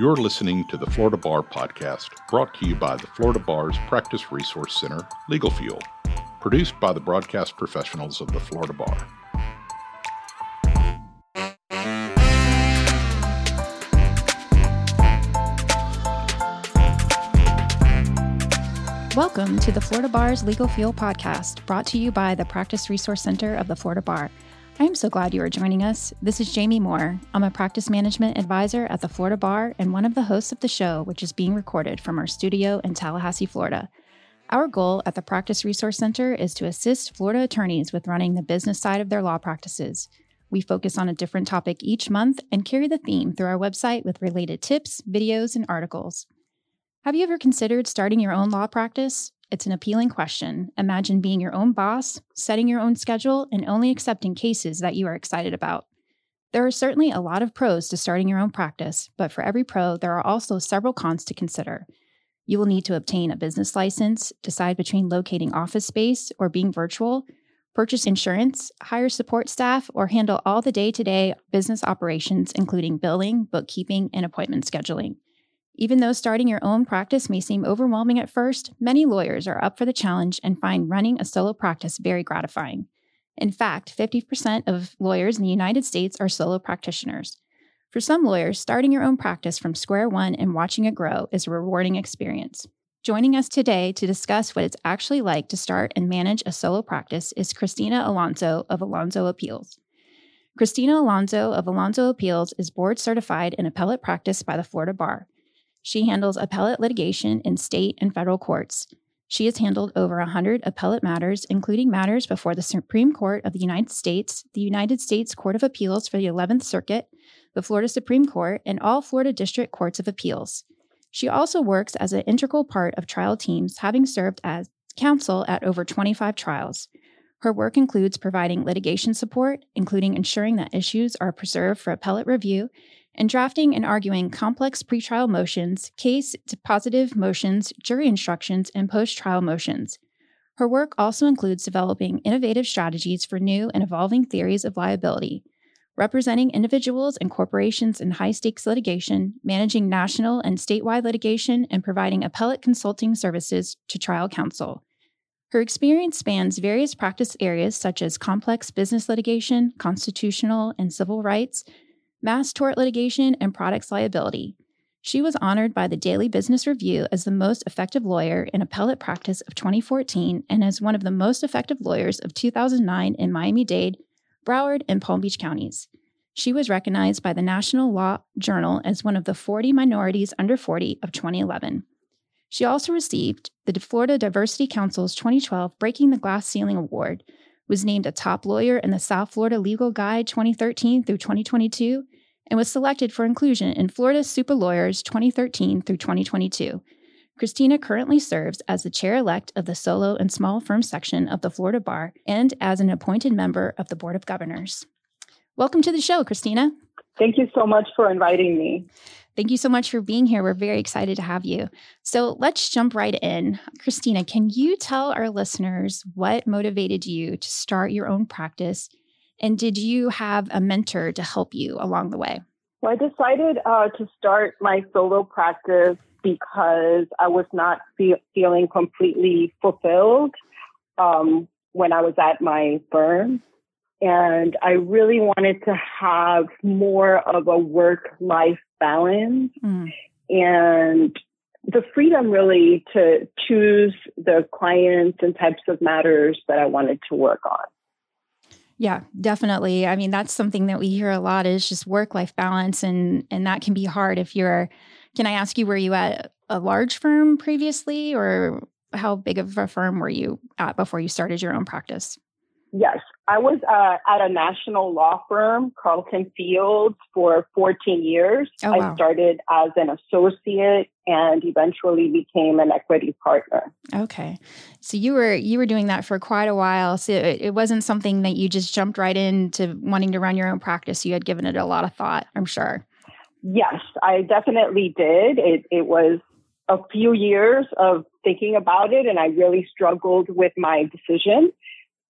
You're listening to the Florida Bar Podcast, brought to you by the Florida Bar's Practice Resource Center, Legal Fuel, produced by the broadcast professionals of the Florida Bar. Welcome to the Florida Bar's Legal Fuel Podcast, brought to you by the Practice Resource Center of the Florida Bar. I am so glad you are joining us. This is Jamie Moore. I'm a practice management advisor at the Florida Bar and one of the hosts of the show, which is being recorded from our studio in Tallahassee, Florida. Our goal at the Practice Resource Center is to assist Florida attorneys with running the business side of their law practices. We focus on a different topic each month and carry the theme through our website with related tips, videos, and articles. Have you ever considered starting your own law practice? It's an appealing question. Imagine being your own boss, setting your own schedule, and only accepting cases that you are excited about. There are certainly a lot of pros to starting your own practice, but for every pro, there are also several cons to consider. You will need to obtain a business license, decide between locating office space or being virtual, purchase insurance, hire support staff, or handle all the day to day business operations, including billing, bookkeeping, and appointment scheduling. Even though starting your own practice may seem overwhelming at first, many lawyers are up for the challenge and find running a solo practice very gratifying. In fact, 50% of lawyers in the United States are solo practitioners. For some lawyers, starting your own practice from square one and watching it grow is a rewarding experience. Joining us today to discuss what it's actually like to start and manage a solo practice is Cristina Alonso of Alonso Appeals. Cristina Alonso of Alonso Appeals is board certified in appellate practice by the Florida Bar. She handles appellate litigation in state and federal courts. She has handled over 100 appellate matters, including matters before the Supreme Court of the United States, the United States Court of Appeals for the 11th Circuit, the Florida Supreme Court, and all Florida District Courts of Appeals. She also works as an integral part of trial teams, having served as counsel at over 25 trials. Her work includes providing litigation support, including ensuring that issues are preserved for appellate review and drafting and arguing complex pretrial motions, case dispositive motions, jury instructions, and post trial motions. Her work also includes developing innovative strategies for new and evolving theories of liability, representing individuals and corporations in high stakes litigation, managing national and statewide litigation, and providing appellate consulting services to trial counsel. Her experience spans various practice areas such as complex business litigation, constitutional and civil rights, mass tort litigation, and products liability. She was honored by the Daily Business Review as the most effective lawyer in appellate practice of 2014 and as one of the most effective lawyers of 2009 in Miami Dade, Broward, and Palm Beach counties. She was recognized by the National Law Journal as one of the 40 minorities under 40 of 2011. She also received the Florida Diversity Council's 2012 Breaking the Glass Ceiling Award, was named a top lawyer in the South Florida Legal Guide 2013 through 2022, and was selected for inclusion in Florida Super Lawyers 2013 through 2022. Cristina currently serves as the chair elect of the solo and small firm section of the Florida Bar and as an appointed member of the Board of Governors. Welcome to the show, Cristina. Thank you so much for inviting me. Thank you so much for being here. We're very excited to have you. So let's jump right in. Cristina, can you tell our listeners what motivated you to start your own practice? And did you have a mentor to help you along the way? Well, I decided uh, to start my solo practice because I was not fe- feeling completely fulfilled um, when I was at my firm. And I really wanted to have more of a work life balance mm. and the freedom really to choose the clients and types of matters that I wanted to work on. Yeah, definitely. I mean, that's something that we hear a lot is just work life balance and and that can be hard if you're can I ask you were you at a large firm previously or how big of a firm were you at before you started your own practice? Yes, I was uh, at a national law firm, Carlton Fields, for 14 years. Oh, wow. I started as an associate and eventually became an equity partner. Okay, so you were you were doing that for quite a while. So it, it wasn't something that you just jumped right into wanting to run your own practice. You had given it a lot of thought, I'm sure. Yes, I definitely did. It it was a few years of thinking about it, and I really struggled with my decision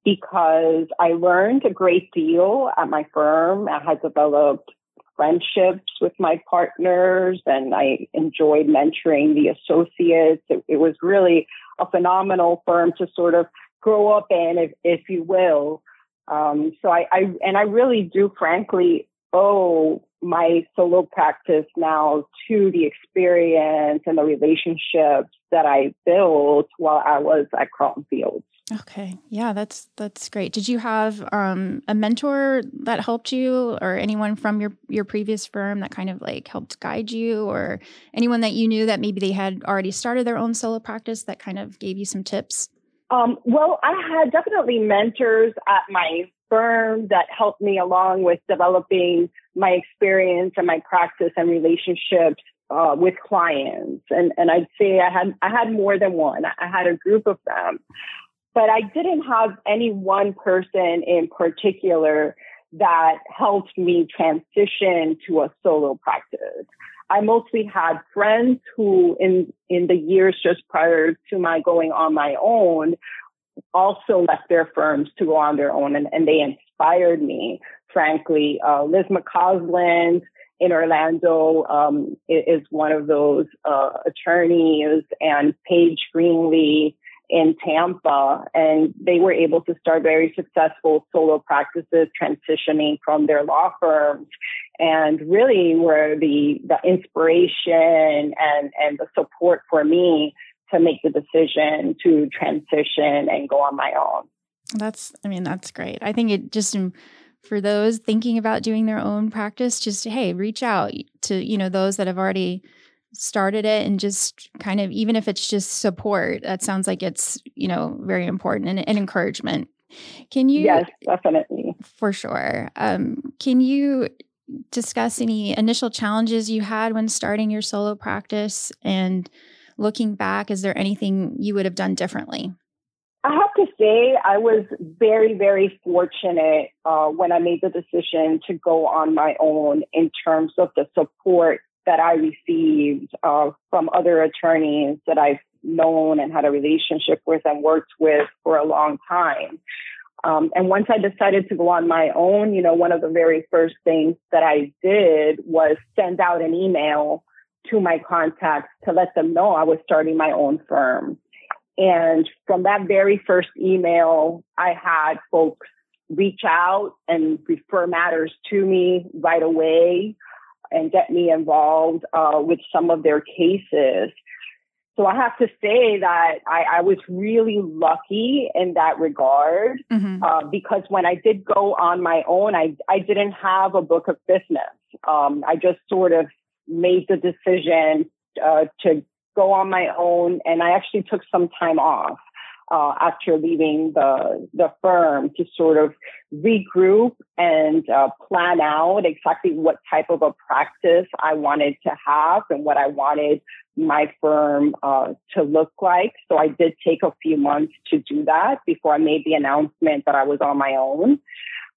because I learned a great deal at my firm. I had developed friendships with my partners and I enjoyed mentoring the associates. It, it was really a phenomenal firm to sort of grow up in, if, if you will. Um, so I, I, and I really do frankly owe my solo practice now to the experience and the relationships that I built while I was at Carlton Fields. Okay. Yeah, that's that's great. Did you have um, a mentor that helped you or anyone from your your previous firm that kind of like helped guide you or anyone that you knew that maybe they had already started their own solo practice that kind of gave you some tips? Um, well, I had definitely mentors at my firm that helped me along with developing my experience and my practice and relationships uh, with clients. And, and I'd say I had, I had more than one. I had a group of them, but I didn't have any one person in particular that helped me transition to a solo practice. I mostly had friends who in, in the years just prior to my going on my own also left their firms to go on their own and, and they inspired me, frankly. Uh, Liz McCausland in Orlando um, is one of those uh, attorneys and Paige Greenlee in Tampa, and they were able to start very successful solo practices, transitioning from their law firms, and really were the the inspiration and and the support for me to make the decision to transition and go on my own. That's, I mean, that's great. I think it just um, for those thinking about doing their own practice, just hey, reach out to you know those that have already started it and just kind of even if it's just support that sounds like it's you know very important and, and encouragement. Can you yes definitely. For sure. Um, can you discuss any initial challenges you had when starting your solo practice and looking back, is there anything you would have done differently? I have to say, I was very, very fortunate uh, when I made the decision to go on my own in terms of the support that I received uh, from other attorneys that I've known and had a relationship with and worked with for a long time. Um, and once I decided to go on my own, you know, one of the very first things that I did was send out an email to my contacts to let them know I was starting my own firm. And from that very first email, I had folks reach out and refer matters to me right away and get me involved uh, with some of their cases. So I have to say that I, I was really lucky in that regard mm-hmm. uh, because when I did go on my own, I, I didn't have a book of business. Um, I just sort of made the decision uh, to go on my own, and I actually took some time off uh, after leaving the the firm to sort of regroup and uh, plan out exactly what type of a practice I wanted to have and what I wanted my firm uh, to look like. So I did take a few months to do that before I made the announcement that I was on my own.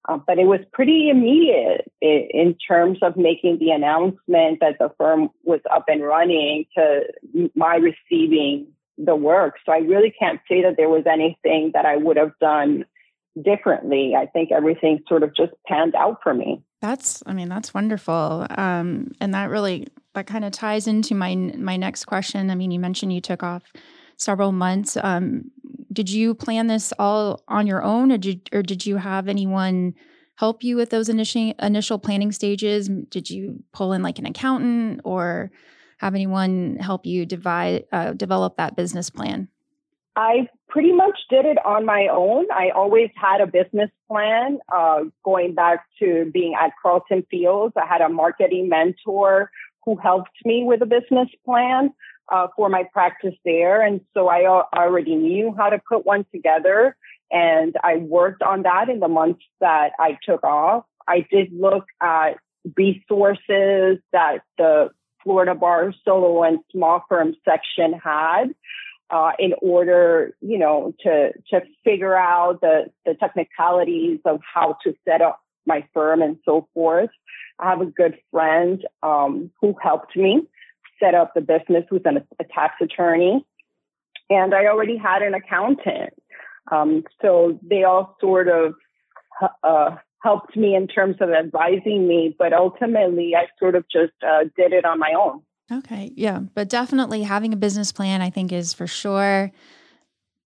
Uh, but it was pretty immediate in terms of making the announcement that the firm was up and running to my receiving the work. So I really can't say that there was anything that I would have done differently. I think everything sort of just panned out for me. That's, I mean, that's wonderful. Um, and that really, that kind of ties into my, my next question. I mean, you mentioned you took off several months. Um, did you plan this all on your own, or did or did you have anyone help you with those initial initial planning stages? Did you pull in like an accountant, or have anyone help you divide uh, develop that business plan? I pretty much did it on my own. I always had a business plan uh, going back to being at Carlton Fields. I had a marketing mentor who helped me with a business plan uh, for my practice there. And so I already knew how to put one together. And I worked on that in the months that I took off. I did look at resources that the Florida Bar Solo and Small Firm section had uh, in order, you know, to to figure out the the technicalities of how to set up my firm and so forth. I have a good friend um, who helped me set up the business with an, a tax attorney, and I already had an accountant. Um, so they all sort of uh, helped me in terms of advising me, but ultimately I sort of just uh, did it on my own. Okay. Yeah. But definitely having a business plan, I think, is for sure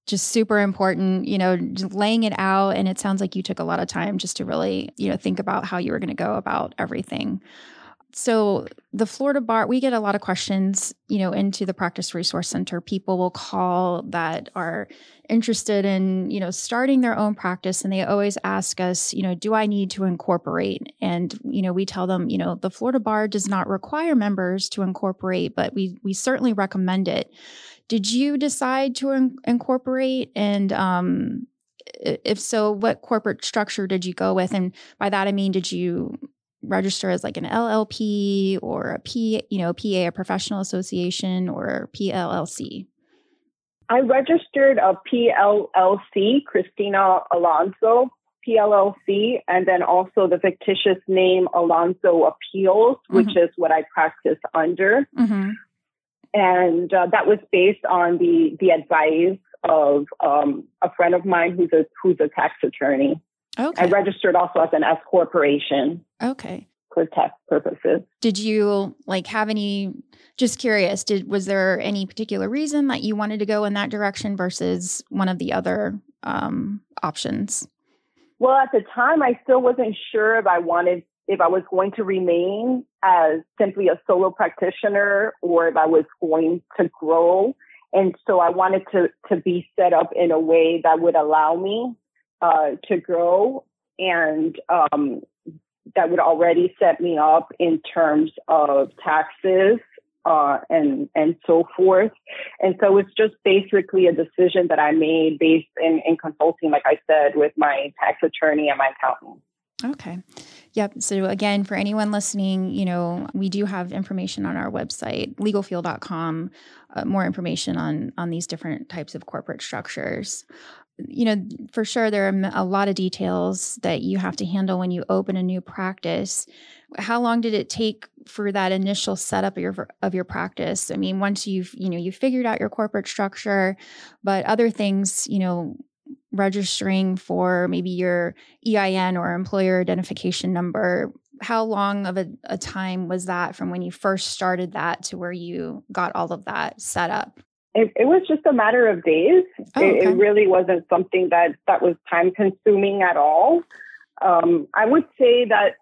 just super important, you know, laying it out. And it sounds like you took a lot of time just to really, you know, think about how you were going to go about everything. So the Florida Bar, we get a lot of questions, you know, into the Practice Resource Center. People will call that are interested in, you know, starting their own practice and they always ask us, you know, do I need to incorporate? And, you know, we tell them, you know, the Florida Bar does not require members to incorporate, but we we certainly recommend it. Did you decide to in- incorporate and um if so, what corporate structure did you go with? And by that I mean, did you register as like an LLP or a P, you know, PA, a professional association or PLLC? I registered a PLLC, Cristina Alonso PLLC, and then also the fictitious name Alonso Appeals, which mm-hmm. is what I practice under. Mm-hmm. And uh, that was based on the the advice of um, a friend of mine who's a who's a tax attorney. Okay. I registered also as an S corporation. Okay. For tax purposes. Did you like have any just curious, did was there any particular reason that you wanted to go in that direction versus one of the other um, options? Well, at the time I still wasn't sure if I wanted if I was going to remain as simply a solo practitioner or if I was going to grow. And so I wanted to, to be set up in a way that would allow me uh, to grow and um, that would already set me up in terms of taxes uh, and and so forth. And so it's just basically a decision that I made based in, in consulting, like I said, with my tax attorney and my accountant. Okay. Yep. So again, for anyone listening, you know, we do have information on our website, legalfuel.com, uh, more information on on these different types of corporate structures you know, for sure, there are a lot of details that you have to handle when you open a new practice. How long did it take for that initial setup of your of your practice? I mean, once you've you know you figured out your corporate structure, but other things, you know, registering for maybe your EIN or employer identification number. How long of a, a time was that from when you first started that to where you got all of that set up? It, it was just a matter of days. Oh, okay. it, it, really wasn't something that, that was time consuming at all. Um, I would say that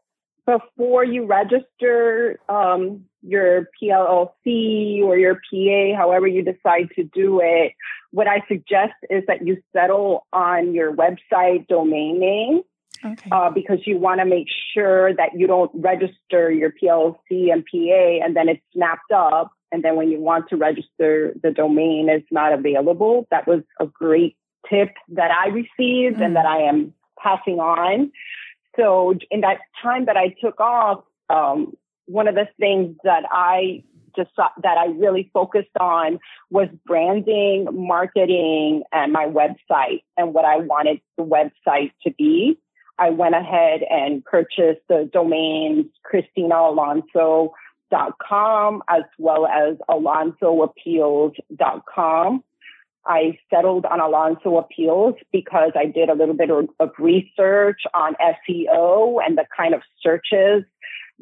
before you register um, your PLLC or your PA, however you decide to do it, what I suggest is that you settle on your website domain name. Okay. Uh, because you want to make sure that you don't register your PLC and PA and then it's snapped up and then when you want to register the domain, it's not available. That was a great tip that I received mm. and that I am passing on. So in that time that I took off, um, one of the things that I just that I really focused on was branding, marketing, and my website and what I wanted the website to be. I went ahead and purchased the domains Cristina Alonso com as well as alonsoappeals.com. I settled on Alonso Appeals because I did a little bit of, research on SEO and the kind of searches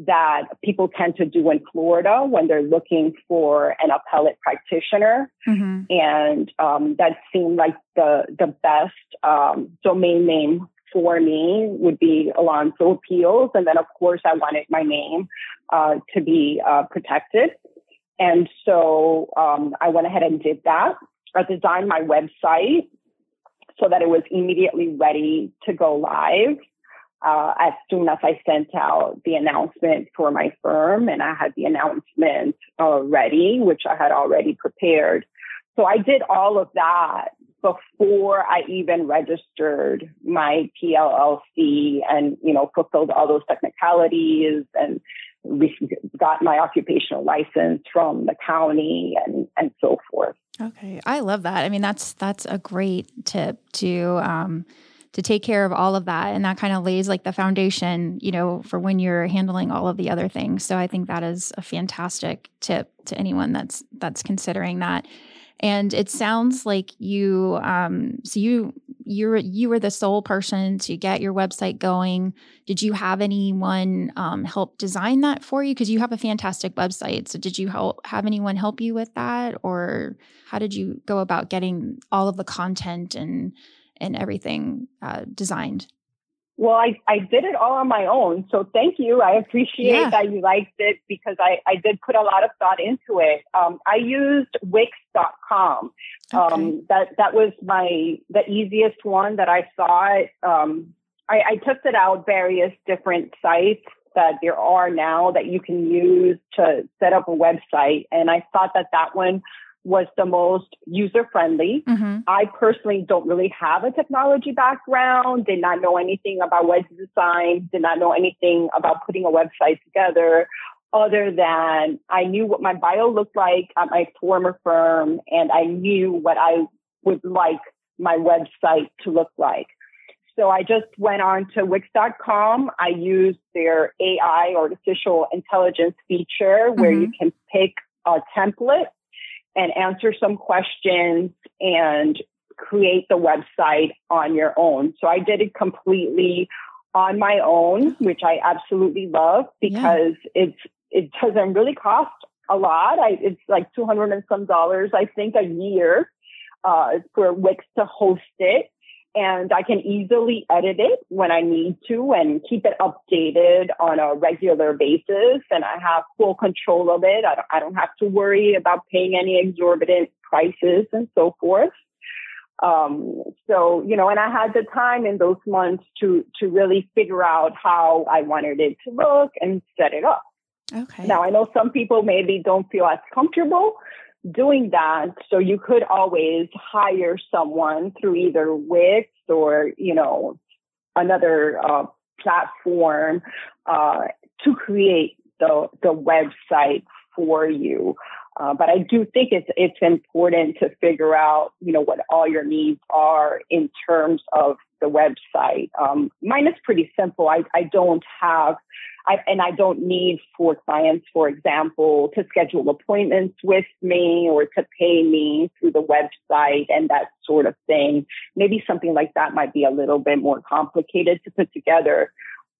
that people tend to do in Florida when they're looking for an appellate practitioner. Mm-hmm. And um, that seemed like the, the best um, domain name for me would be Alonso Appeals. And then, of course, I wanted my name uh, to be uh, protected. And so um, I went ahead and did that. I designed my website so that it was immediately ready to go live uh, as soon as I sent out the announcement for my firm. And I had the announcement ready, which I had already prepared. So I did all of that before I even registered my PLLC and, you know, fulfilled all those technicalities and got my occupational license from the county and, and so forth. Okay. I love that. I mean, that's, that's a great tip to, um, to take care of all of that and that kind of lays like the foundation you know for when you're handling all of the other things so i think that is a fantastic tip to anyone that's that's considering that and it sounds like you, um, so you you're you were the sole person to get your website going. Did you have anyone um, help design that for you? Because you have a fantastic website. So did you help have anyone help you with that, or how did you go about getting all of the content and and everything uh, designed? Well, I, I did it all on my own. So thank you. I appreciate yeah. that you liked it because I, I did put a lot of thought into it. Um, I used Wix.com. Okay. Um, that, that was my, the easiest one that I saw. Um, I, I tested out various different sites that there are now that you can use to set up a website. And I thought that that one was the most user friendly. Mm-hmm. I personally don't really have a technology background, did not know anything about web design, did not know anything about putting a website together other than I knew what my bio looked like at my former firm and I knew what I would like my website to look like. So I just went on to Wix.com. I used their AI, artificial intelligence feature, where mm-hmm. you can pick a template and answer some questions and create the website on your own. So I did it completely on my own, which I absolutely love because yeah. it's it doesn't really cost a lot. I, it's like two hundred and some dollars, I think, a year uh, for Wix to host it and I can easily edit it when I need to and keep it updated on a regular basis. And I have full control of it. I don't, I don't have to worry about paying any exorbitant prices and so forth. Um, so, you know, and I had the time in those months to, to really figure out how I wanted it to look and set it up. Okay. Now I know some people maybe don't feel as comfortable doing that. So you could always hire someone through either Wix or, you know, another uh, platform uh, to create the, the website for you. Uh, but I do think it's it's important to figure out, you know, what all your needs are in terms of the website. Um, mine is pretty simple. I, I don't have I, and I don't need for clients, for example, to schedule appointments with me or to pay me through the website and that sort of thing. Maybe something like that might be a little bit more complicated to put together.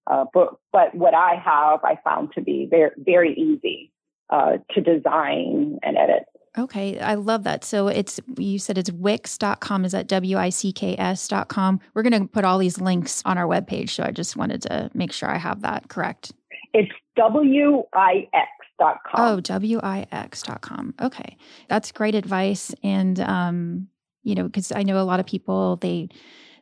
Uh, but, but what I have, I found to be very, very easy uh, to design and edit. Okay, I love that. So it's you said it's wix.com. Is that W I C K S.com? We're going to put all these links on our webpage. So I just wanted to make sure I have that correct. It's W I X.com. Oh, W I X.com. Okay. That's great advice. And, um, you know, because I know a lot of people, they,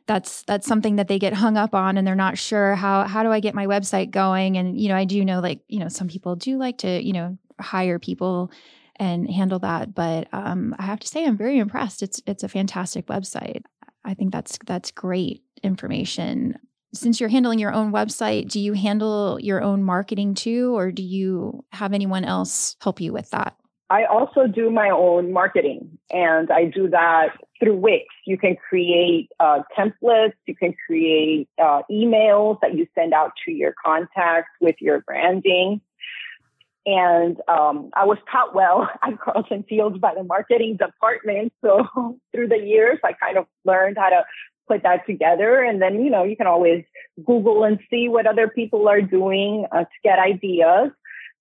that's that's something that they get hung up on and they're not sure how how do I get my website going and you know I do know like you know some people do like to you know hire people and handle that. But um, I have to say, I'm very impressed. It's it's a fantastic website. I think that's that's great information. Since you're handling your own website, do you handle your own marketing too, or do you have anyone else help you with that? I also do my own marketing, and I do that through Wix. You can create uh, templates, you can create uh, emails that you send out to your contacts with your branding. And um, I was taught well at Carlton Fields by the marketing department. So through the years, I kind of learned how to put that together. And then, you know, you can always Google and see what other people are doing uh, to get ideas.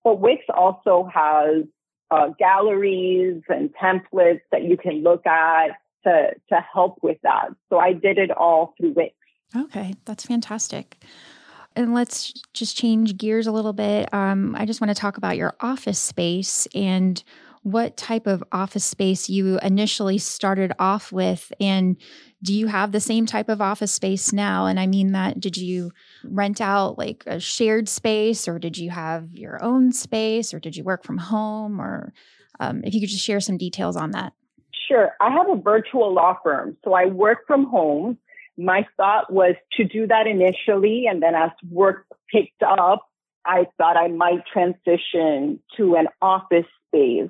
But Wix also has uh, galleries and templates that you can look at to, to help with that. So I did it all through Wix. Okay, that's fantastic and let's just change gears a little bit. Um, I just want to talk about your office space and what type of office space you initially started off with. And do you have the same type of office space now? And I mean that, did you rent out like a shared space or did you have your own space or did you work from home? Or um, if you could just share some details on that. Sure. I have a virtual law firm. So I work from home my thought was to do that initially. And then as work picked up, I thought I might transition to an office space.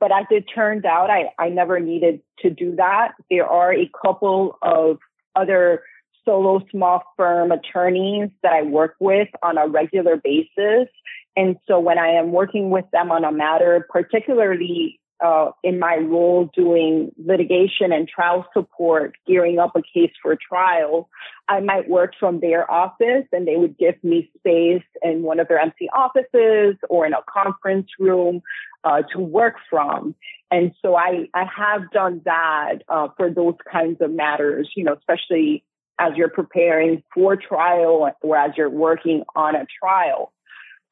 But as it turned out, I, I never needed to do that. There are a couple of other solo small firm attorneys that I work with on a regular basis. And so when I am working with them on a matter, particularly uh, in my role doing litigation and trial support, gearing up a case for trial, I might work from their office and they would give me space in one of their empty offices or in a conference room uh, to work from. And so I, I have done that uh, for those kinds of matters, you know, especially as you're preparing for trial or as you're working on a trial.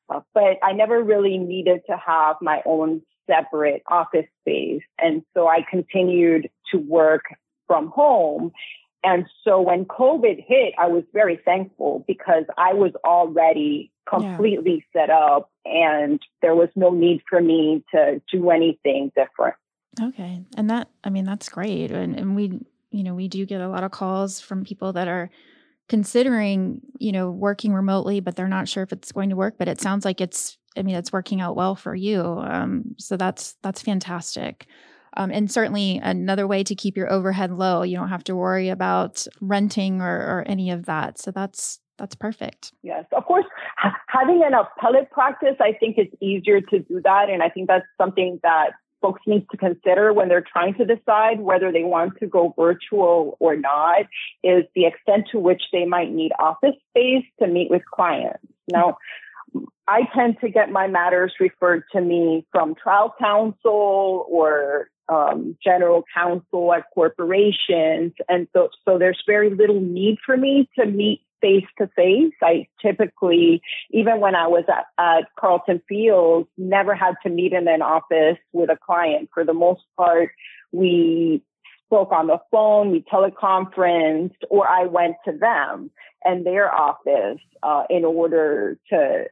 Uh, but I never really needed to have my own separate office space. And so I continued to work from home. And so when COVID hit, I was very thankful because I was already completely yeah. set up and there was no need for me to do anything different. Okay. And that, I mean, that's great. And, and we, you know, we do get a lot of calls from people that are considering, you know, working remotely, but they're not sure if it's going to work. But it sounds like it's, I mean, it's working out well for you. Um, so that's that's fantastic. Um, and certainly another way to keep your overhead low. You don't have to worry about renting or, or any of that. So that's that's perfect. Yes, of course. Having an appellate practice, I think it's easier to do that, and I think that's something that folks need to consider when they're trying to decide whether they want to go virtual or not is the extent to which they might need office space to meet with clients. Now, I tend to get my matters referred to me from trial counsel or um, general counsel at corporations. And so, so there's very little need for me to meet face to face. I typically, even when I was at, at, Carlton Fields, never had to meet in an office with a client. For the most part, we spoke on the phone, we teleconferenced, or I went to them and their office uh, in order to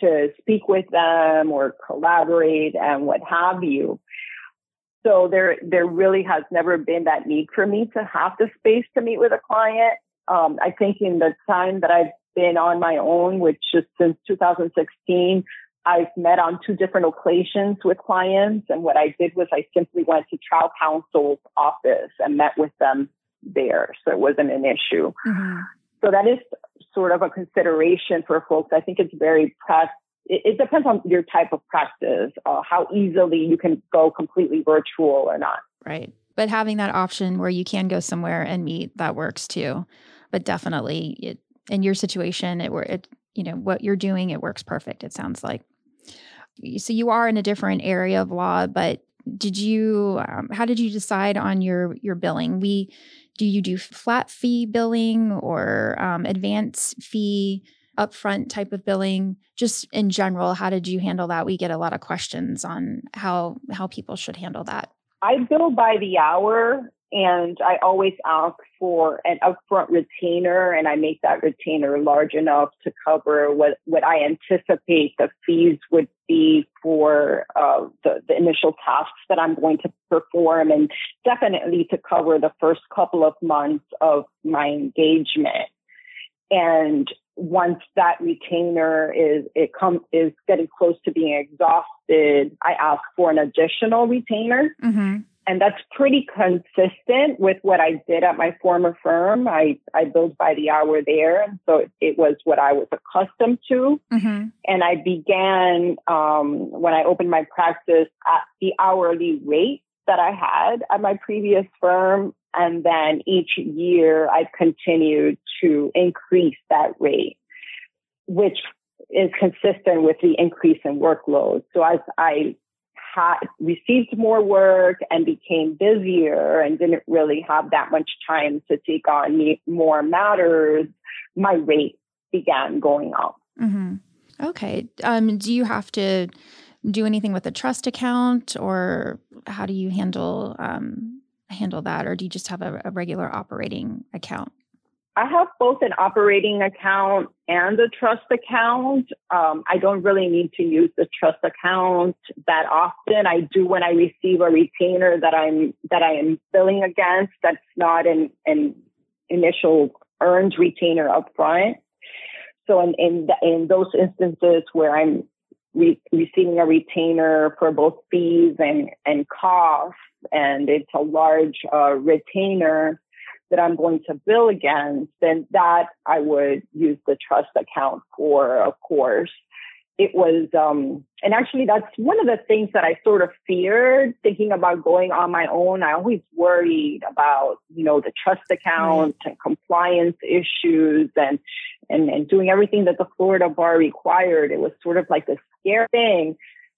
to speak with them or collaborate and what have you. So there there really has never been that need for me to have the space to meet with a client um, I think in the time that I've been on my own, which is since 2016, I've met on two different occasions with clients. And what I did was I simply went to trial counsel's office and met with them there. So it wasn't an issue. Mm-hmm. So that is sort of a consideration for folks. I think it's very press. It, it depends on your type of practice, uh, how easily you can go completely virtual or not. Right. But having that option where you can go somewhere and meet, that works too but definitely it, in your situation, it were it you know what you're doing, it works perfect. It sounds like. So you are in a different area of law, but did you? Um, how did you decide on your your billing? We do you do flat fee billing or um, advance fee? upfront type of billing just in general how did you handle that we get a lot of questions on how how people should handle that i bill by the hour and I always ask for an upfront retainer and I make that retainer large enough to cover what, what I anticipate the fees would be for uh, the, the initial tasks that I'm going to perform and definitely to cover the first couple of months of my engagement. And once that retainer is it come is getting close to being exhausted, I ask for an additional retainer. Mm-hmm and that's pretty consistent with what I did at my former firm. I, I billed by the hour there. And so it, it was what I was accustomed to. Mm-hmm. And I began, um, when I opened my practice at the hourly rate that I had at my previous firm. And then each year I continued to increase that rate, which is consistent with the increase in workload. So as I received more work and became busier and didn't really have that much time to take on more matters, my rate began going up. Mm-hmm. Okay. Um, do you have to do anything with a trust account, or how do you handle um, handle that, or do you just have a, a regular operating account? I have both an operating account and a trust account. Um, I don't really need to use the trust account that often. I do when I receive a retainer that I'm that I am billing against. That's not an an initial earned retainer upfront. So in in, in those instances where I'm re- receiving a retainer for both fees and and costs, and it's a large uh, retainer that I'm going to bill against, then that I would use the trust account for, of course. it was, um, and actually that's one of the things that I sort of feared thinking about going on my own. I always worried about, you know, the trust account and compliance issues and, and, and doing everything that the Florida bar required. It was sort of like a scare thing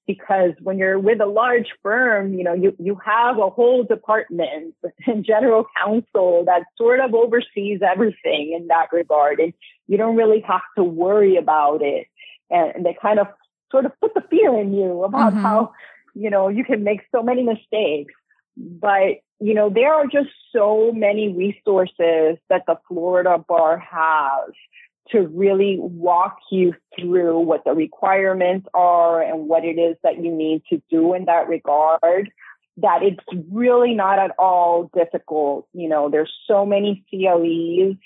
because when you're with a large firm, you know, you, you have a whole department and general counsel that sort of oversees everything in that regard. And you don't really have to worry about it. And, and they kind of sort of put the fear in you about mm-hmm. how, you know, you can make so many mistakes. But, you know, there are just so many resources that the Florida bar has to really walk you through what the requirements are and what it is that you need to do in that regard that it's really not at all difficult. You know, there's so many CLEs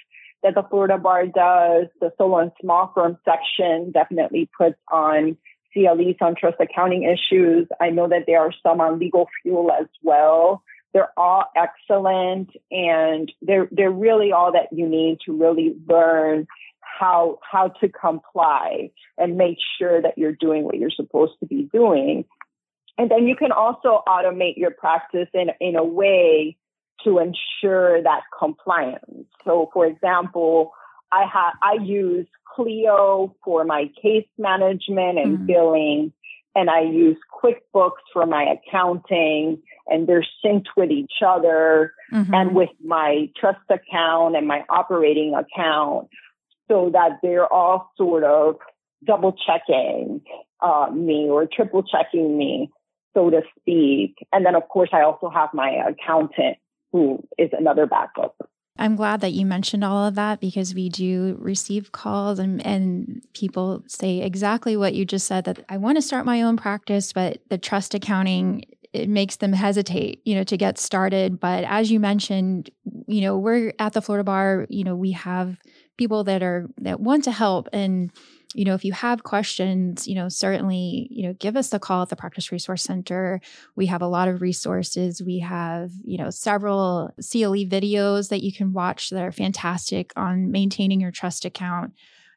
that the Florida Bar does. The solo and small firm section definitely puts on CLEs on trust accounting issues. I know that there are some on legal fuel as well. They're all excellent and they're, they're really all that you need to really learn how how to comply and make sure that you're doing what you're supposed to be doing. And then you can also automate your practice in, in a way to ensure that compliance. So for example, I have I use Clio for my case management and mm-hmm. billing, and I use QuickBooks for my accounting, and they're synced with each other mm-hmm. and with my trust account and my operating account so that they're all sort of double checking uh, me or triple checking me, so to speak. And then, of course, I also have my accountant who is another backup. I'm glad that you mentioned all of that because we do receive calls and, and people say exactly what you just said that I want to start my own practice, but the trust accounting it makes them hesitate, you know, to get started. But as you mentioned, you know, we're at the Florida Bar, you know, we have people that are that want to help. And you know if you have questions you know certainly you know give us a call at the practice resource center. We have a lot of resources. We have you know several cle videos that you can watch that are fantastic on maintaining your trust account.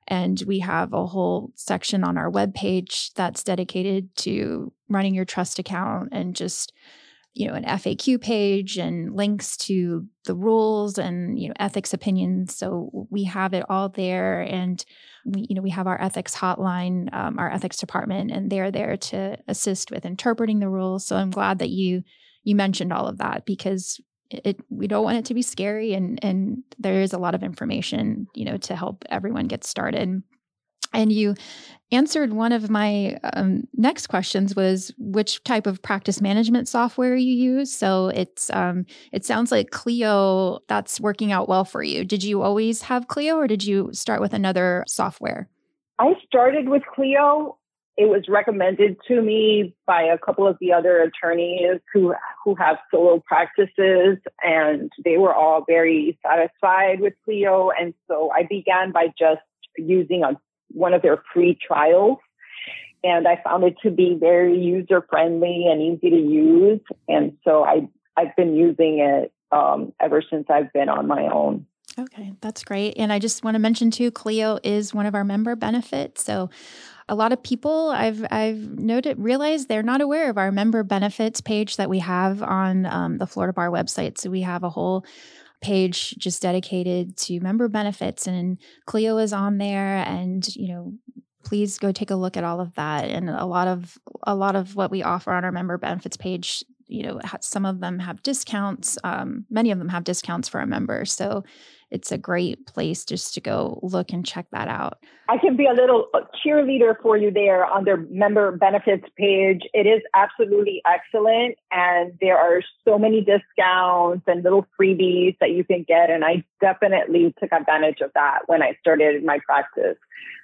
And we have a whole section on our webpage that's dedicated to running your trust account and just you know an FAQ page and links to the rules and you know ethics opinions. So we have it all there, and we you know we have our ethics hotline, um, our ethics department, and they're there to assist with interpreting the rules. So I'm glad that you you mentioned all of that because it we don't want it to be scary and and there is a lot of information you know to help everyone get started and you answered one of my um, next questions was which type of practice management software you use. So it's um, it sounds like clio that's working out well for you. Did you always have clio or did you start with another software? I started with clio. It was recommended to me by a couple of the other attorneys who who have solo practices and they were all very satisfied with clio. And so i began by just using a one of their free trials. And I found it to be very user friendly and easy to use. And so I, I've been using it um, ever since I've been on my own. Okay, that's great. And I just want to mention too, Clio is one of our member benefits. So a lot of people I've I've noted realized they're not aware of our member benefits page that we have on um, the Florida Bar website. So we have a whole page just dedicated to member benefits and Clio is on there and you know please go take a look at all of that. And a lot of a lot of what we offer on our member benefits page you know some of them have discounts um, many of them have discounts for our members so it's a great place just to go look and check that out. I can be a little cheerleader for you there on their member benefits page. It is absolutely excellent. And there are so many discounts and little freebies that you can get. And I definitely took advantage of that when I started my practice.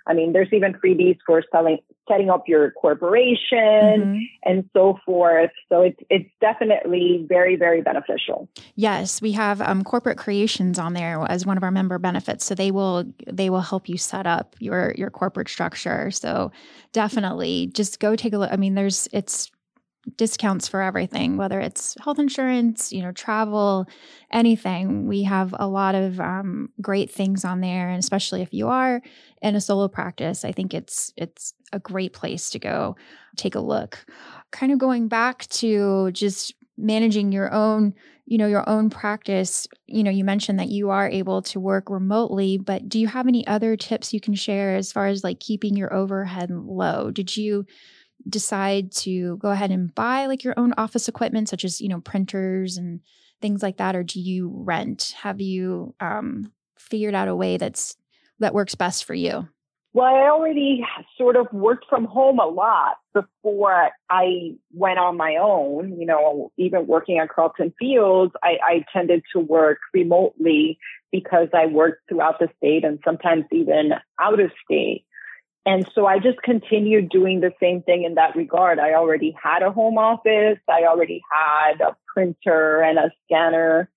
I mean, there's even freebies for selling, setting up your corporation mm-hmm. and so forth. So it's, it's definitely very, very beneficial. Yes, we have um, corporate creations on there as one of our member benefits. So they will, they will help you set up your, your corporate structure. So definitely just go take a look. I mean, there's, it's discounts for everything, whether it's health insurance, you know, travel, anything. We have a lot of um, great things on there, and especially if you are in a solo practice, I think it's it's a great place to go take a look. Kind of going back to just managing your own you know your own practice you know you mentioned that you are able to work remotely but do you have any other tips you can share as far as like keeping your overhead low? Did you decide to go ahead and buy like your own office equipment such as you know printers and things like that or do you rent? Have you um, figured out a way that's that works best for you well, I already sort of worked from home a lot before I went on my own. You know, even working at Carlton Fields, I, I tended to work remotely because I worked throughout the state and sometimes even out of state. And so I just continued doing the same thing in that regard. I already had a home office. I already had a printer and a scanner.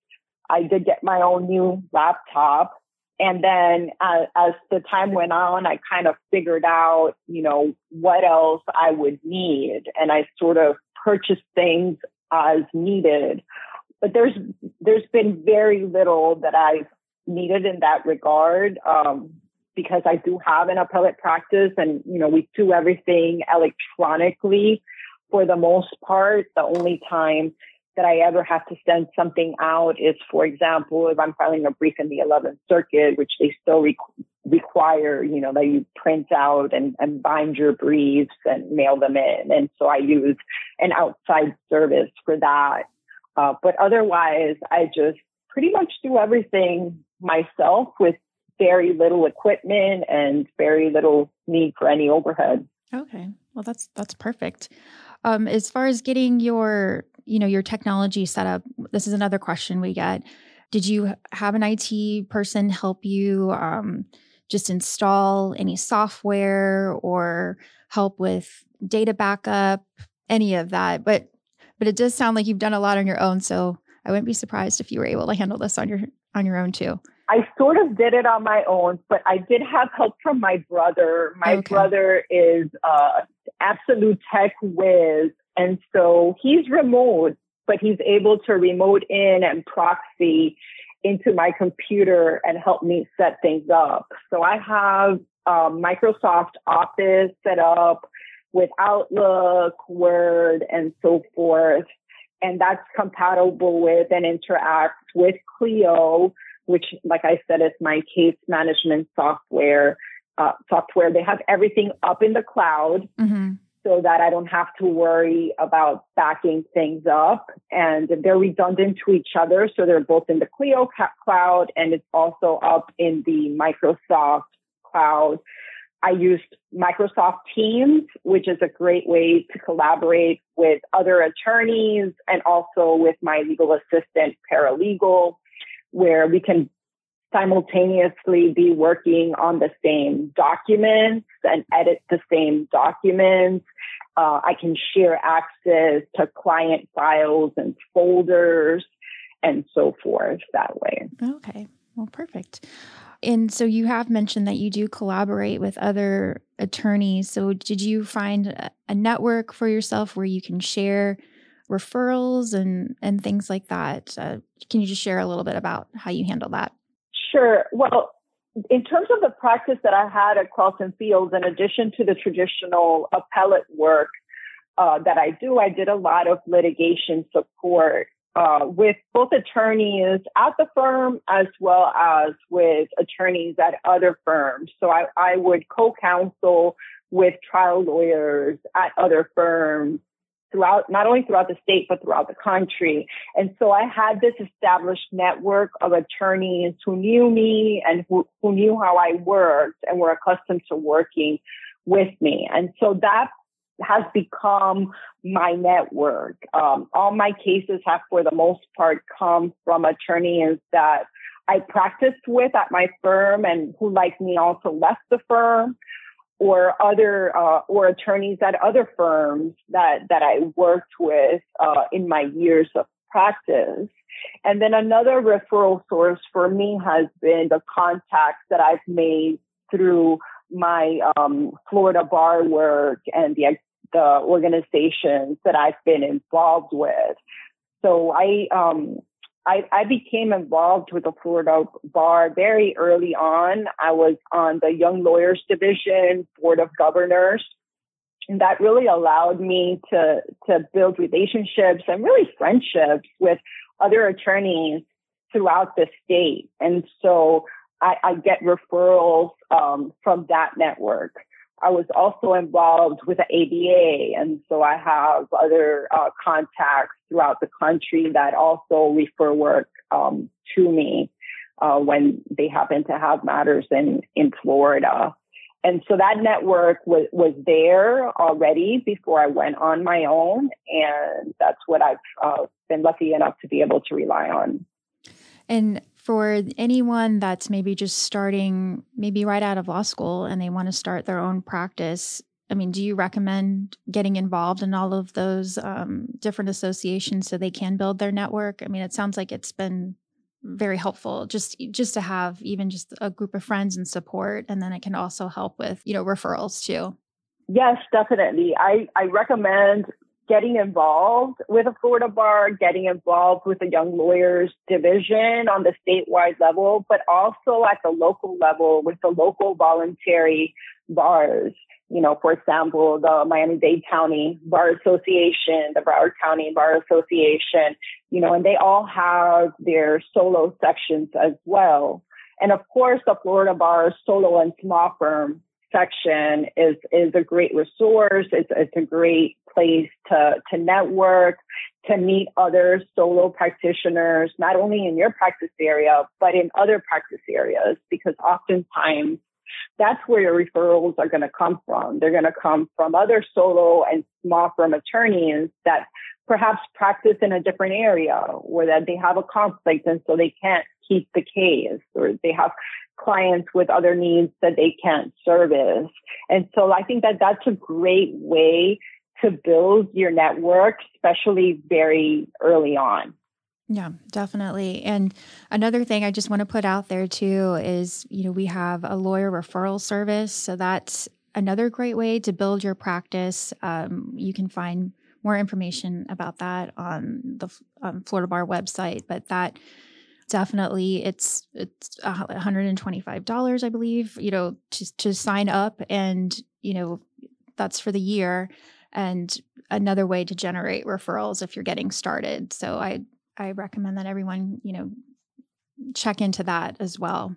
I did get my own new laptop and then uh, as the time went on, I kind of figured out, you know, what else I would need. And I sort of purchased things as needed. But there's, there's been very little that I've needed in that regard. Um, because I do have an appellate practice and, you know, we do everything electronically for the most part. The only time that I ever have to send something out is, for example, if I'm filing a brief in the 11th Circuit, which they still re- require, you know, that you print out and, and bind your briefs and mail them in. And so I use an outside service for that. Uh, but otherwise, I just pretty much do everything myself with very little equipment and very little need for any overhead. Okay. Well, that's that's perfect. Um, as far as getting your you know your technology setup? this is another question we get did you have an it person help you um, just install any software or help with data backup any of that but but it does sound like you've done a lot on your own so i wouldn't be surprised if you were able to handle this on your on your own too I sort of did it on my own, but I did have help from my brother. My okay. brother is uh, absolute tech whiz, and so he's remote, but he's able to remote in and proxy into my computer and help me set things up. So I have um, Microsoft Office set up with Outlook, Word, and so forth. And that's compatible with and interacts with Clio, which, like I said, is my case management software. Uh, software. They have everything up in the cloud. Mm-hmm so that I don't have to worry about backing things up. And they're redundant to each other. So they're both in the Clio cloud and it's also up in the Microsoft cloud. I used Microsoft Teams, which is a great way to collaborate with other attorneys and also with my legal assistant paralegal, where we can simultaneously be working on the same documents and edit the same documents. Uh, I can share access to client files and folders and so forth that way. Okay. Well, perfect. And so you have mentioned that you do collaborate with other attorneys. So did you find a network for yourself where you can share referrals and and things like that? Uh, can you just share a little bit about how you handle that? Sure. Well, in terms of the practice that I had at Carlton Fields, in addition to the traditional appellate work uh, that I do, I did a lot of litigation support uh, with both attorneys at the firm as well as with attorneys at other firms. So I, I would co-counsel with trial lawyers at other firms throughout, not only throughout the state, but throughout the country. And so I had this established network of attorneys who knew me and who, who knew how I worked and were accustomed to working with me. And so that has become my network. Um, all my cases have, for the most part, come from attorneys that I practiced with at my firm and who, like me, also left the firm or other uh, or attorneys at other firms that that I worked with uh, in my years of practice. And then another referral source for me has been the contacts that I've made through my um, Florida bar work and the the organizations that I've been involved with. So I um, I, I became involved with the Florida Bar very early on. I was on the Young Lawyers Division Board of Governors. and that really allowed me to to build relationships and really friendships with other attorneys throughout the state. And so I, I get referrals um, from that network. I was also involved with the ABA, and so I have other uh, contacts throughout the country that also refer work um, to me uh, when they happen to have matters in in Florida. And so that network was was there already before I went on my own, and that's what I've uh, been lucky enough to be able to rely on. And for anyone that's maybe just starting, maybe right out of law school, and they want to start their own practice, I mean, do you recommend getting involved in all of those um, different associations so they can build their network? I mean, it sounds like it's been very helpful just just to have even just a group of friends and support, and then it can also help with you know referrals too. Yes, definitely. I, I recommend getting involved with a Florida bar, getting involved with the young lawyers division on the statewide level, but also at the local level with the local voluntary bars. You know, for example, the Miami-Dade County Bar Association, the Broward County Bar Association, you know, and they all have their solo sections as well. And of course, the Florida Bar solo and small firm section is is a great resource. It's, it's a great place to to network, to meet other solo practitioners, not only in your practice area but in other practice areas, because oftentimes that's where your referrals are going to come from. They're going to come from other solo and small firm attorneys that perhaps practice in a different area or that they have a conflict and so they can't keep the case or they have clients with other needs that they can't service. And so I think that that's a great way to build your network, especially very early on. Yeah, definitely. And another thing I just want to put out there too is, you know, we have a lawyer referral service. So that's another great way to build your practice. Um, you can find more information about that on the um, Florida Bar website, but that definitely it's it's $125 i believe you know to, to sign up and you know that's for the year and another way to generate referrals if you're getting started so i i recommend that everyone you know check into that as well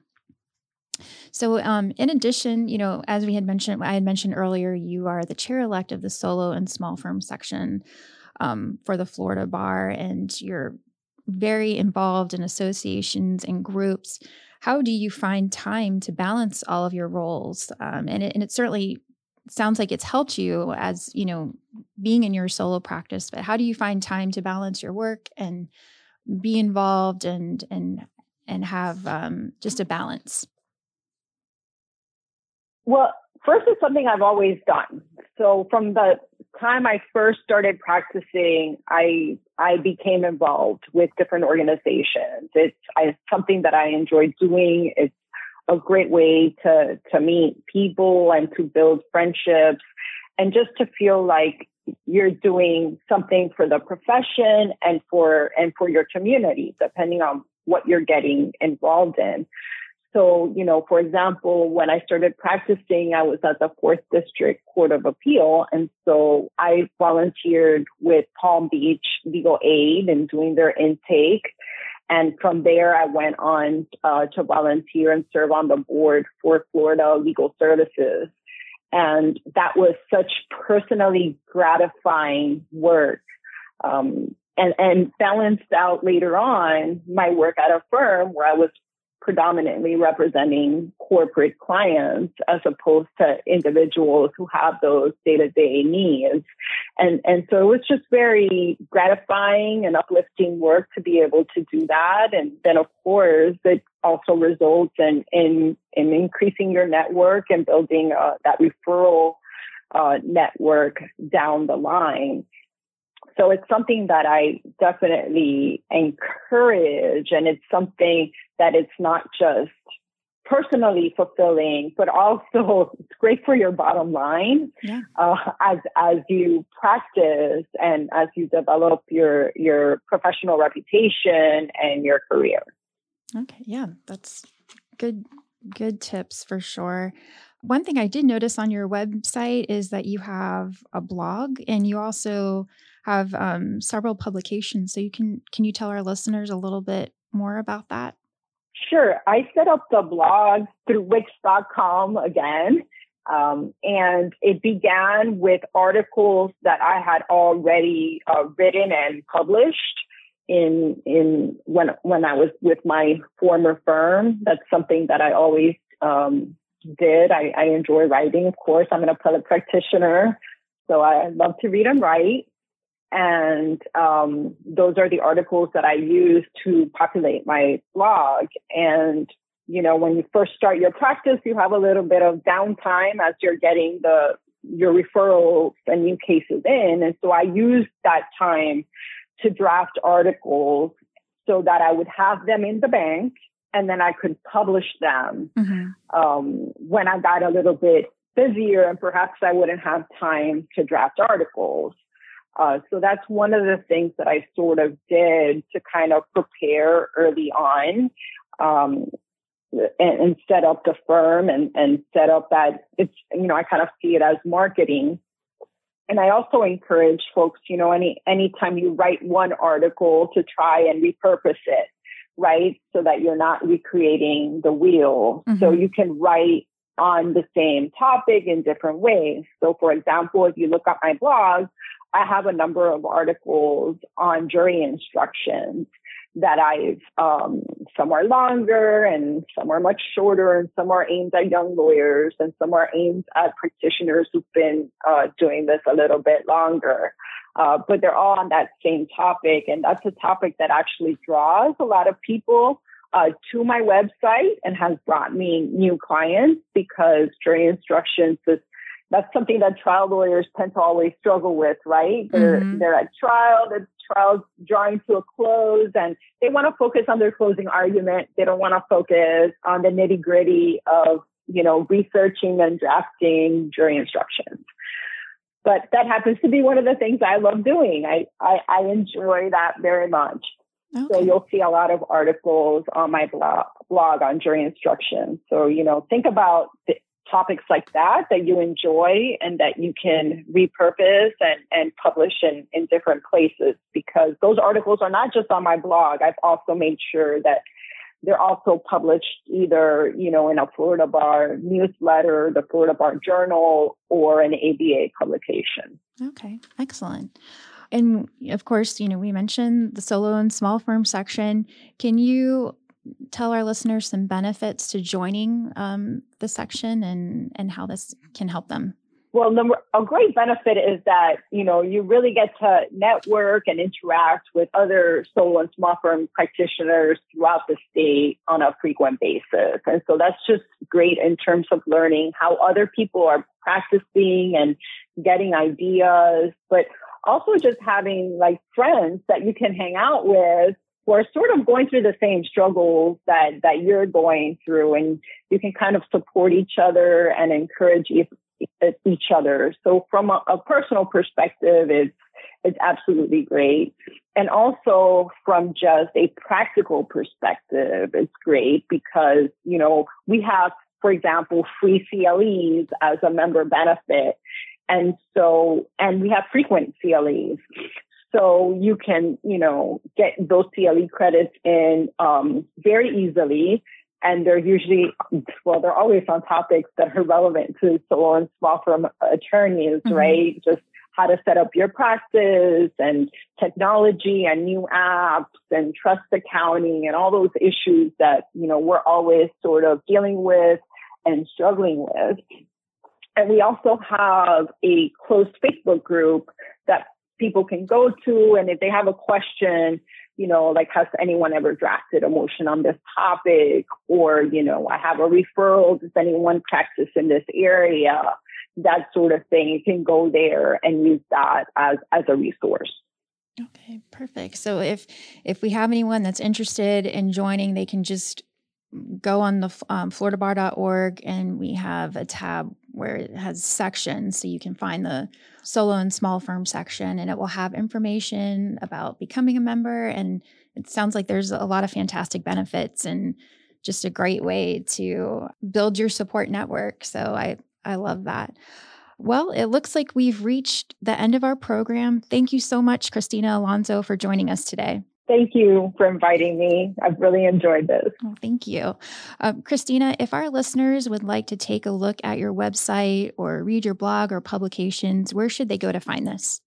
so, um, in addition, you know, as we had mentioned, I had mentioned earlier, you are the chair elect of the solo and small firm section um, for the Florida Bar, and you're very involved in associations and groups. How do you find time to balance all of your roles? Um, and, it, and it certainly sounds like it's helped you as you know being in your solo practice. But how do you find time to balance your work and be involved and and and have um, just a balance? Well, first, it's something I've always done. So from the time I first started practicing, I I became involved with different organizations. It's, it's something that I enjoy doing. It's a great way to to meet people and to build friendships, and just to feel like you're doing something for the profession and for and for your community, depending on what you're getting involved in. So, you know, for example, when I started practicing, I was at the Fourth District Court of Appeal. And so I volunteered with Palm Beach Legal Aid and doing their intake. And from there, I went on uh, to volunteer and serve on the board for Florida Legal Services. And that was such personally gratifying work. Um, and, and balanced out later on my work at a firm where I was predominantly representing corporate clients as opposed to individuals who have those day-to-day needs. And, and so it was just very gratifying and uplifting work to be able to do that. And then of course it also results in, in, in increasing your network and building uh, that referral uh, network down the line. So it's something that I definitely encourage, and it's something that it's not just personally fulfilling, but also it's great for your bottom line yeah. uh, as as you practice and as you develop your your professional reputation and your career. Okay, yeah, that's good good tips for sure. One thing I did notice on your website is that you have a blog and you also have um, several publications. So you can can you tell our listeners a little bit more about that? Sure. I set up the blog through Wix.com again. Um, and it began with articles that I had already uh, written and published in in when when I was with my former firm. That's something that I always um, did. I, I enjoy writing, of course. I'm an appellate practitioner, so I love to read and write. And um, those are the articles that I use to populate my blog. And you know, when you first start your practice, you have a little bit of downtime as you're getting the your referrals and new cases in. And so I used that time to draft articles so that I would have them in the bank and then I could publish them mm-hmm. um, when I got a little bit busier and perhaps I wouldn't have time to draft articles. Uh, so that's one of the things that I sort of did to kind of prepare early on. Um, and, and, set up the firm and, and set up that it's, you know, I kind of see it as marketing. And I also encourage folks, you know, any, anytime you write one article to try and repurpose it, right? So that you're not recreating the wheel. Mm-hmm. So you can write on the same topic in different ways. So for example, if you look at my blog, I have a number of articles on jury instructions that I've, um, some are longer and some are much shorter and some are aimed at young lawyers and some are aimed at practitioners who've been uh, doing this a little bit longer. Uh, but they're all on that same topic. And that's a topic that actually draws a lot of people uh, to my website and has brought me new clients because jury instructions is that's something that trial lawyers tend to always struggle with, right? They're mm-hmm. they're at trial, the trial's drawing to a close, and they want to focus on their closing argument. They don't want to focus on the nitty gritty of you know researching and drafting jury instructions. But that happens to be one of the things I love doing. I I, I enjoy that very much. Okay. So you'll see a lot of articles on my blog, blog on jury instruction. So, you know, think about the, topics like that that you enjoy and that you can repurpose and, and publish in, in different places because those articles are not just on my blog. I've also made sure that they're also published either, you know, in a Florida Bar newsletter, the Florida Bar Journal, or an ABA publication. Okay, excellent. And of course, you know, we mentioned the solo and small firm section. Can you tell our listeners some benefits to joining um, the section and and how this can help them? Well, number a great benefit is that you know you really get to network and interact with other solo and small firm practitioners throughout the state on a frequent basis, and so that's just great in terms of learning how other people are practicing and getting ideas, but also just having like friends that you can hang out with who are sort of going through the same struggles that that you're going through and you can kind of support each other and encourage each each other. So from a, a personal perspective it's it's absolutely great. And also from just a practical perspective it's great because you know we have for example free cles as a member benefit. And so and we have frequent cles so you can, you know, get those CLE credits in um, very easily. And they're usually, well, they're always on topics that are relevant to solo and small firm attorneys, mm-hmm. right? Just how to set up your practice and technology and new apps and trust accounting and all those issues that, you know, we're always sort of dealing with and struggling with. And we also have a closed Facebook group that people can go to. And if they have a question, you know, like, has anyone ever drafted a motion on this topic? Or, you know, I have a referral. Does anyone practice in this area? That sort of thing. You can go there and use that as, as a resource. Okay, perfect. So if if we have anyone that's interested in joining, they can just go on the um, floridabar.org and we have a tab where it has sections so you can find the solo and small firm section and it will have information about becoming a member and it sounds like there's a lot of fantastic benefits and just a great way to build your support network. So I, I love that. Well, it looks like we've reached the end of our program. Thank you so much, Cristina Alonso, for joining us today. Thank you for inviting me. I've really enjoyed this. Well, thank you. Uh, Cristina, if our listeners would like to take a look at your website or read your blog or publications, where should they go to find this?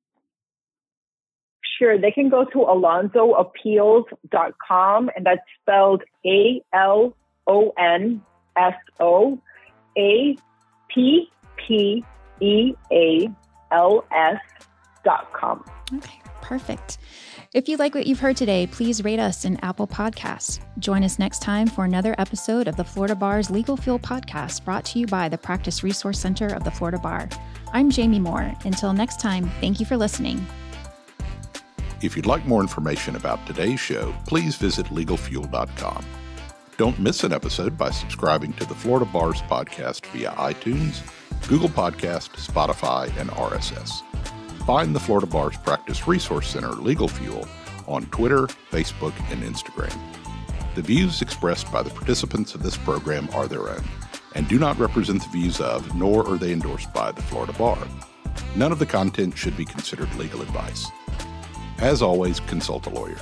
Sure, they can go to alonsoappeals.com, and that's spelled A L O N S O A P P E A L S dot com. Okay, perfect. If you like what you've heard today, please rate us in Apple Podcasts. Join us next time for another episode of the Florida Bar's Legal Fuel podcast brought to you by the Practice Resource Center of the Florida Bar. I'm Jamie Moore. Until next time, thank you for listening. If you'd like more information about today's show, please visit legalfuel.com. Don't miss an episode by subscribing to the Florida Bars podcast via iTunes, Google Podcast, Spotify, and RSS. Find the Florida Bar's Practice Resource Center Legal Fuel on Twitter, Facebook, and Instagram. The views expressed by the participants of this program are their own and do not represent the views of, nor are they endorsed by, the Florida Bar. None of the content should be considered legal advice. As always, consult a lawyer.